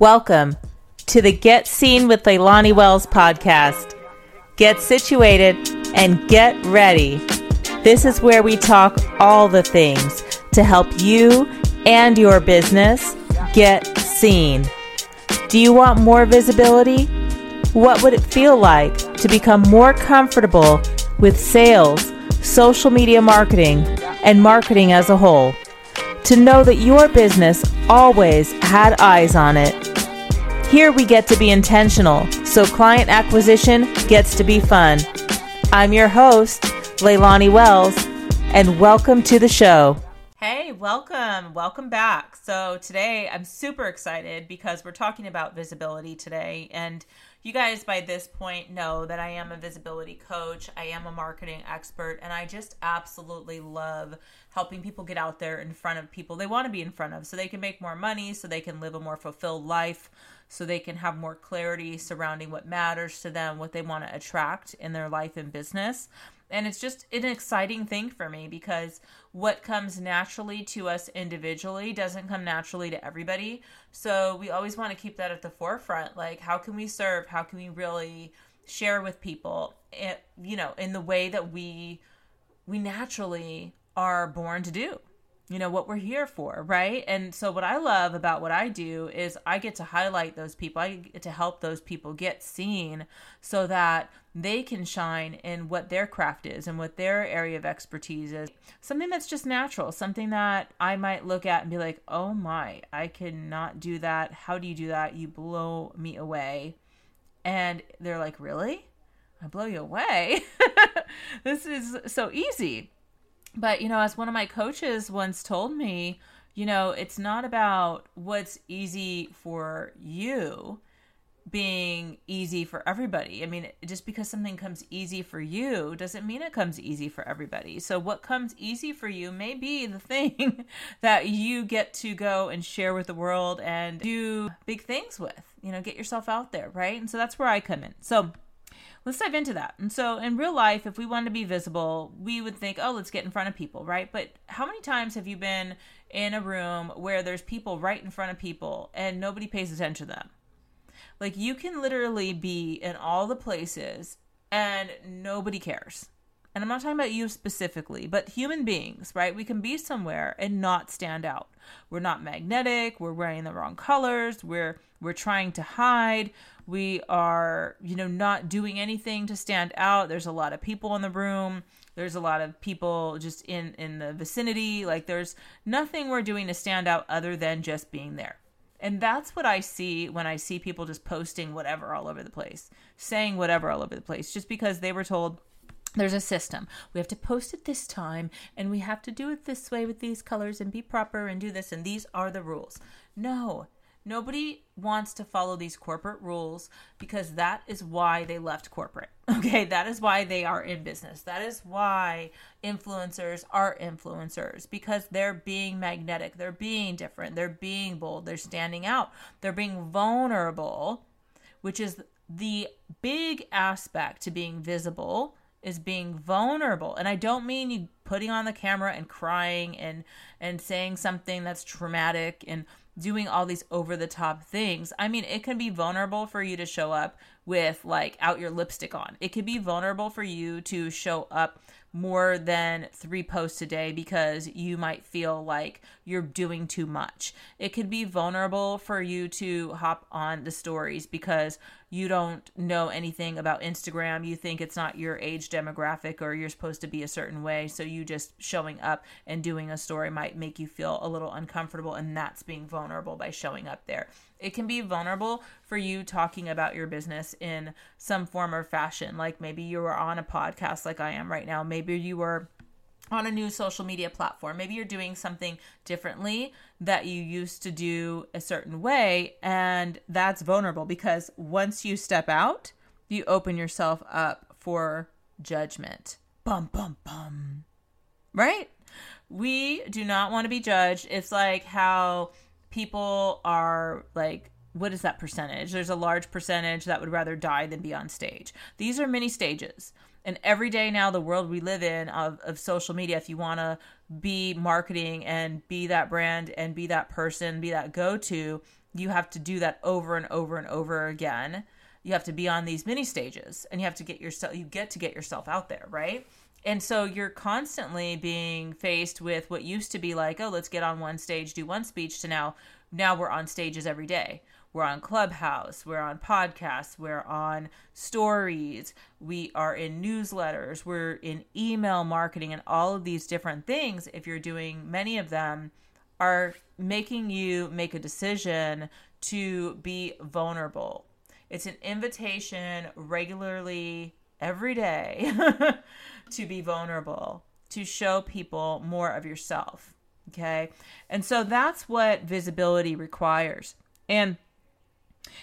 Welcome to the Get Seen with Leilani Wells podcast. Get situated and get ready. This is where we talk all the things to help you and your business get seen. Do you want more visibility? What would it feel like to become more comfortable with sales, social media marketing, and marketing as a whole? To know that your business always had eyes on it here we get to be intentional, so client acquisition gets to be fun. I'm your host, Leilani Wells, and welcome to the show. Hey, welcome. Welcome back. So, today I'm super excited because we're talking about visibility today. And you guys, by this point, know that I am a visibility coach, I am a marketing expert, and I just absolutely love helping people get out there in front of people they want to be in front of so they can make more money, so they can live a more fulfilled life so they can have more clarity surrounding what matters to them, what they want to attract in their life and business. And it's just an exciting thing for me because what comes naturally to us individually doesn't come naturally to everybody. So we always want to keep that at the forefront. Like, how can we serve? How can we really share with people, eh, you know, in the way that we we naturally are born to do? you know what we're here for right? And so what i love about what i do is i get to highlight those people. I get to help those people get seen so that they can shine in what their craft is and what their area of expertise is. Something that's just natural something that i might look at and be like oh my i cannot do that. How do you do that? You blow me away. And they're like really? I blow you away? This is so easy but, you know, as one of my coaches once told me, you know, it's not about what's easy for you being easy for everybody. I mean, just because something comes easy for you doesn't mean it comes easy for everybody. So, what comes easy for you may be the thing that you get to go and share with the world and do big things with. You know, get yourself out there, right? And so that's where I come in. So, let's dive into that. And so, in real life, if we want to be visible, we would think, oh, let's get in front of people, right? But how many times have you been in a room where there's people right in front of people and nobody pays attention to them? Like, you can literally be in all the places and nobody cares. And I'm not talking about you specifically, but human beings, right? We can be somewhere and not stand out. We're not magnetic, we're wearing the wrong colors, we're we're trying to hide, we are, you know, not doing anything to stand out. There's a lot of people in the room. There's a lot of people just in in the vicinity. Like there's nothing we're doing to stand out other than just being there. And that's what I see when I see people just posting whatever all over the place, saying whatever all over the place, just because they were told there's a system. We have to post it this time and we have to do it this way with these colors and be proper and do this and these are the rules. No, Nobody wants to follow these corporate rules because that is why they left corporate. Okay, that is why they are in business. That is why influencers are influencers because they're being magnetic, they're being different, they're being bold, they're standing out, they're being vulnerable, which is the big aspect to being visible is being vulnerable and i don't mean you putting on the camera and crying and and saying something that's traumatic and doing all these over the top things. I mean, it can be vulnerable for you to show up with like out your lipstick on. It could be vulnerable for you to show up more than three posts a day because you might feel like you're doing too much. It could be vulnerable for you to hop on the stories because you don't know anything about Instagram. You think it's not your age demographic or you're supposed to be a certain way. So you just showing up and doing a story might make you feel a little uncomfortable, and that's being vulnerable by showing up there. It can be vulnerable for you talking about your business in some form or fashion. Like maybe you were on a podcast like I am right now. Maybe you were on a new social media platform. Maybe you're doing something differently that you used to do a certain way. And that's vulnerable because once you step out, you open yourself up for judgment. Bum, bum, bum. Right? We do not want to be judged. It's like how people are like what is that percentage? There's a large percentage that would rather die than be on stage. These are many stages. And every day now, the world we live in of, of social media, if you want to be marketing and be that brand and be that person, be that go to, you have to do that over and over and over again. You have to be on these mini stages and you have to get yourself you get to get yourself out there, right? And so you're constantly being faced with what used to be like, oh, let's get on one stage, do one speech to now now we're on stages every day. We're on Clubhouse, we're on podcasts, we're on stories, we are in newsletters, we're in email marketing, and all of these different things. If you're doing many of them, are making you make a decision to be vulnerable. It's an invitation regularly every day to be vulnerable, to show people more of yourself. Okay. And so that's what visibility requires. And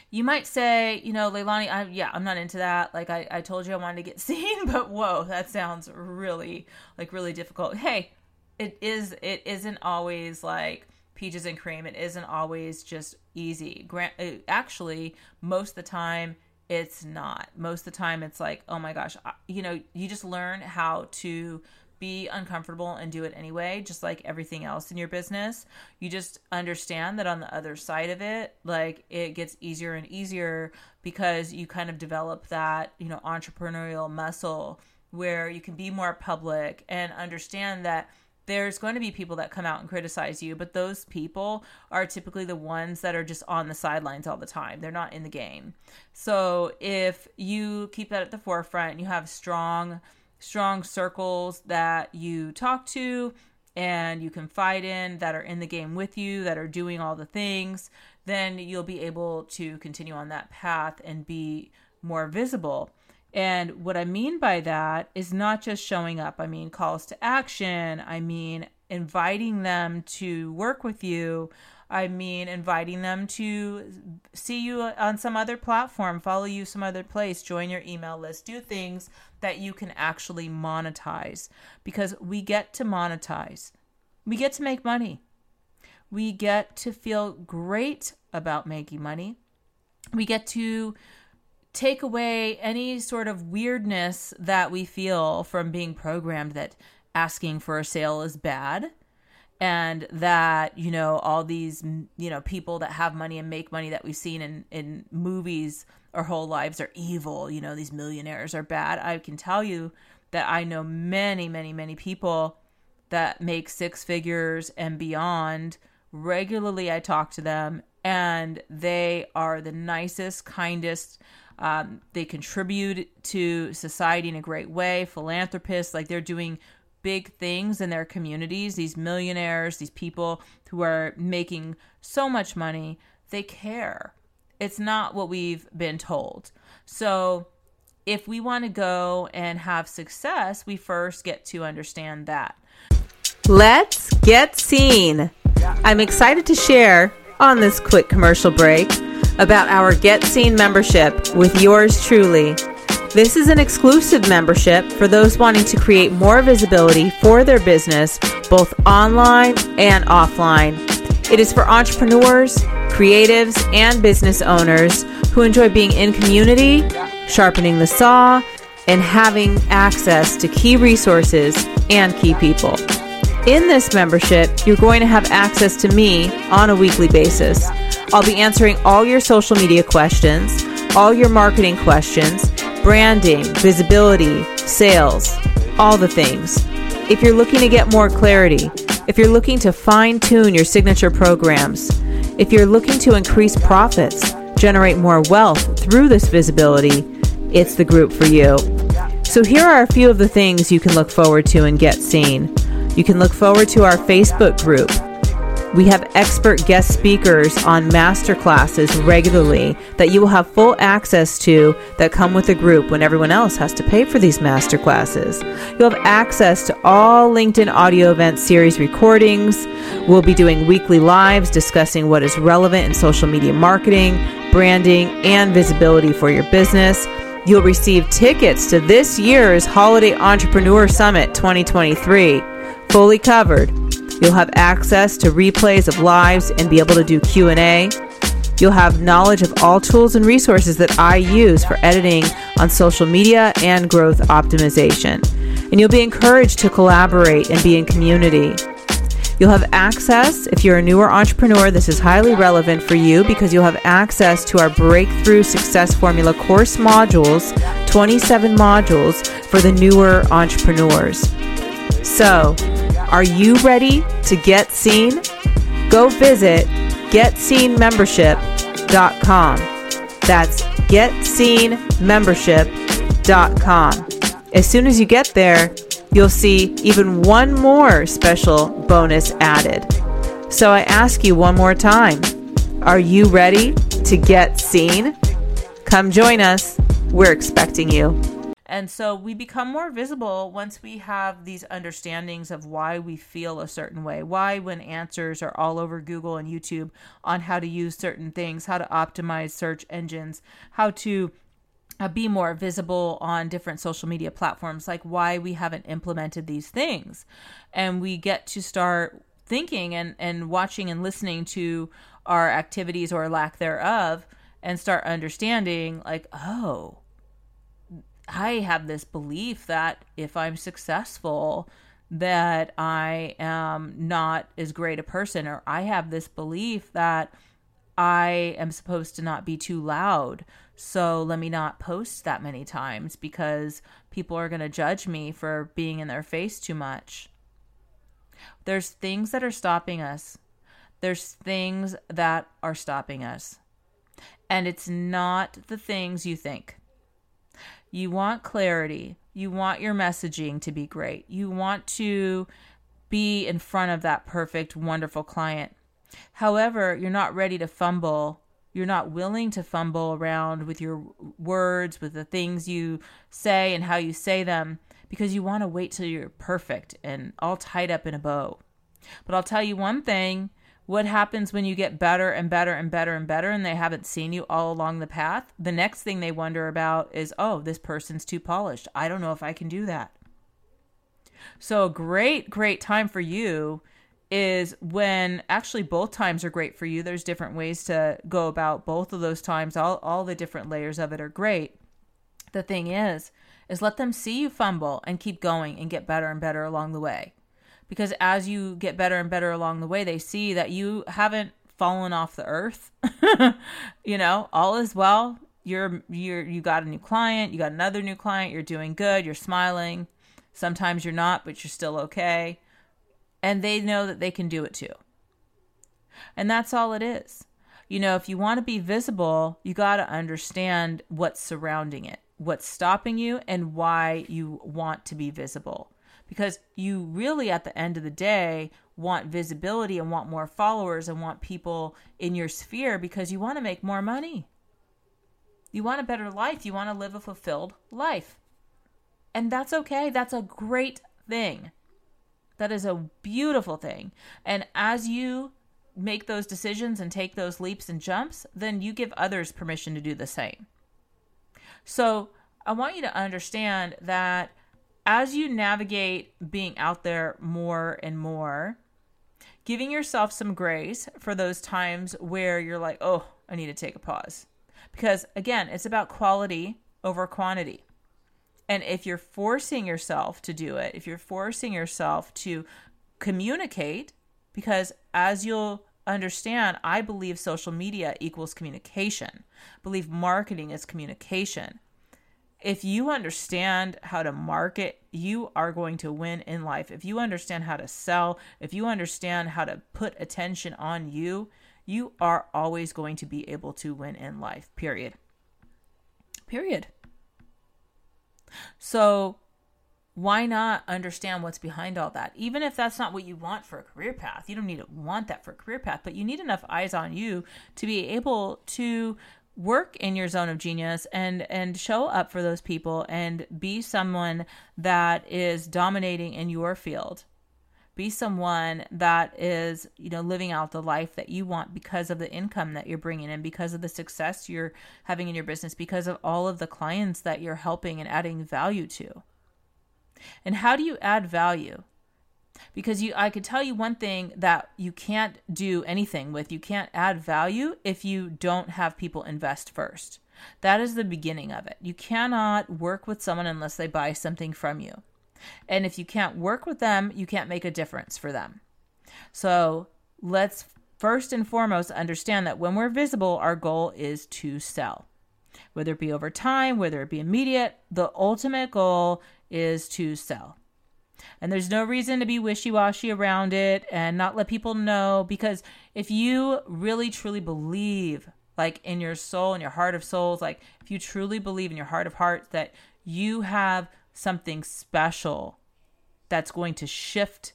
you might say, you know, Leilani, I, yeah, I'm not into that. Like I, I told you I wanted to get seen, but whoa, that sounds really, like really difficult. Hey, it is, it isn't always like peaches and cream. It isn't always just easy. Grant, uh, actually, most of the time, it's not. Most of the time, it's like, oh my gosh, you know, you just learn how to be uncomfortable and do it anyway, just like everything else in your business. You just understand that on the other side of it, like it gets easier and easier because you kind of develop that, you know, entrepreneurial muscle where you can be more public and understand that there's going to be people that come out and criticize you, but those people are typically the ones that are just on the sidelines all the time. They're not in the game. So if you keep that at the forefront, and you have strong strong circles that you talk to and you confide in that are in the game with you, that are doing all the things, then you'll be able to continue on that path and be more visible. And what I mean by that is not just showing up, I mean calls to action, I mean inviting them to work with you. I mean, inviting them to see you on some other platform, follow you some other place, join your email list, do things that you can actually monetize because we get to monetize. We get to make money. We get to feel great about making money. We get to take away any sort of weirdness that we feel from being programmed that asking for a sale is bad and that you know all these you know people that have money and make money that we've seen in in movies our whole lives are evil you know these millionaires are bad. I can tell you that i know many many many people that make six figures and beyond. Regularly i talk to them and they are the nicest kindest um, they contribute to society in a great way philanthropists like they're doing big things in their communities, these millionaires, these people who are making so much money, they care. It's not what we've been told. So, if we want to go and have success, we first get to understand that. Let's get seen. I'm excited to share on this quick commercial break about our Get Seen membership with yours truly. This is an exclusive membership for those wanting to create more visibility for their business, both online and offline. It is for entrepreneurs, creatives, and business owners who enjoy being in community, sharpening the saw, and having access to key resources and key people. In this membership, you're going to have access to me on a weekly basis. I'll be answering all your social media questions, all your marketing questions, branding, visibility, sales, all the things. If you're looking to get more clarity, if you're looking to fine tune your signature programs, if you're looking to increase profits, generate more wealth through this visibility, it's the group for you. So, here are a few of the things you can look forward to and get seen. You can look forward to our Facebook group, we have expert guest speakers on master classes regularly that you will have full access to that come with the group when everyone else has to pay for these master classes. You'll have access to all LinkedIn audio event series recordings. We'll be doing weekly lives discussing what is relevant in social media marketing, branding, and visibility for your business. You'll receive tickets to this year's Holiday Entrepreneur Summit 2023, fully covered You'll have access to replays of lives and be able to do Q&A. You'll have knowledge of all tools and resources that I use for editing on social media and growth optimization. And you'll be encouraged to collaborate and be in community. You'll have access, if you're a newer entrepreneur, this is highly relevant for you because you'll have access to our Breakthrough Success Formula course modules, 27 modules for the newer entrepreneurs. So, are you ready to get seen? Go visit getseenmembership.com. That's getseenmembership.com. As soon as you get there, you'll see even one more special bonus added. So I ask you one more time are you ready to get seen? Come join us. We're expecting you. And so we become more visible once we have these understandings of why we feel a certain way. Why, when answers are all over Google and YouTube on how to use certain things, how to optimize search engines, how to uh, be more visible on different social media platforms, like why we haven't implemented these things. And we get to start thinking and, and watching and listening to our activities or lack thereof and start understanding, like, oh, I have this belief that if I'm successful, that I am not as great a person, or I have this belief that I am supposed to not be too loud. So let me not post that many times because people are going to judge me for being in their face too much. There's things that are stopping us. There's things that are stopping us. And it's not the things you think. You want clarity. You want your messaging to be great. You want to be in front of that perfect, wonderful client. However, you're not ready to fumble. You're not willing to fumble around with your words, with the things you say and how you say them, because you want to wait till you're perfect and all tied up in a bow. But I'll tell you one thing what happens when you get better and better and better and better and they haven't seen you all along the path? The next thing they wonder about is, oh, this person's too polished. I don't know if I can do that. So, a great, great time for you is when actually both times are great for you. There's different ways to go about both of those times. All, all the different layers of it are great. The thing is, is let them see you fumble and keep going and get better and better along the way because as you get better and better along the way, they see that you haven't fallen off the earth. you know, all is well. You're you're you got a new client, you got another new client, you're doing good, you're smiling. Sometimes you're not, but you're still okay. And they know that they can do it too. And that's all it is. You know, if you want to be visible, you got to understand what's surrounding it, what's stopping you, and why you want to be visible because you really, at the end of the day, want visibility and want more followers and want people in your sphere because you want to make more money. You want a better life. You want to live a fulfilled life. And that's okay. That's a great thing. That is a beautiful thing. And as you make those decisions and take those leaps and jumps, then you give others permission to do the same. So I want you to understand that as you navigate being out there more and more, giving yourself some grace for those times where you're like, oh, I need to take a pause. Because again, it's about quality over quantity. And if you're forcing yourself to do it, if you're forcing yourself to communicate, because as you'll understand, I believe social media equals communication. I believe marketing is communication if you understand how to market, you are going to win in life. If you understand how to sell, if you understand how to put attention on you, you are always going to be able to win in life. Period. Period. So, why not understand what's behind all that? Even if that's not what you want for a career path, you don't need to want that for a career path, but you need enough eyes on you to be able to work in your zone of genius and and show up for those people and be someone that is dominating in your field. Be someone that is you know living out the life that you want because of the income that you're bringing in because of the success you're having in your business because of all of the clients that you're helping and adding value to. And how do you add value because you I could tell you one thing that you can't do anything with. You can't add value if you don't have people invest first. That is the beginning of it. You cannot work with someone unless they buy something from you. And if you can't work with them you can't make a difference for them. So let's first and foremost understand that when we're visible, our goal is to sell. Whether it be over time, whether it be immediate, the ultimate goal is to sell. And there's no reason to be wishy washy around it and not let people know because if you really truly believe, like in your soul, in your heart of souls, like if you truly believe in your heart of hearts that you have something special that's going to shift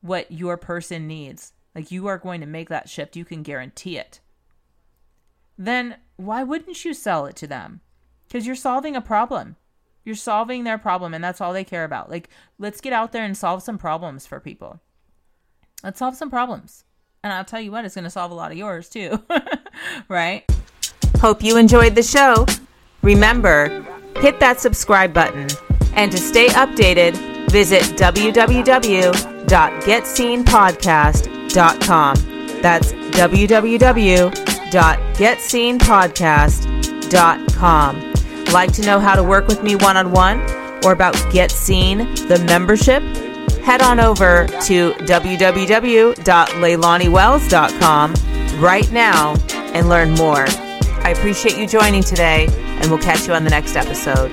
what your person needs, like you are going to make that shift, you can guarantee it, then why wouldn't you sell it to them? Because you're solving a problem. You're solving their problem, and that's all they care about. Like, let's get out there and solve some problems for people. Let's solve some problems. And I'll tell you what, it's going to solve a lot of yours too. right? Hope you enjoyed the show. Remember, hit that subscribe button. And to stay updated, visit www.getseenpodcast.com. That's www.getseenpodcast.com. Like to know how to work with me one on one or about Get Seen, the membership? Head on over to www.leilaniwells.com right now and learn more. I appreciate you joining today, and we'll catch you on the next episode.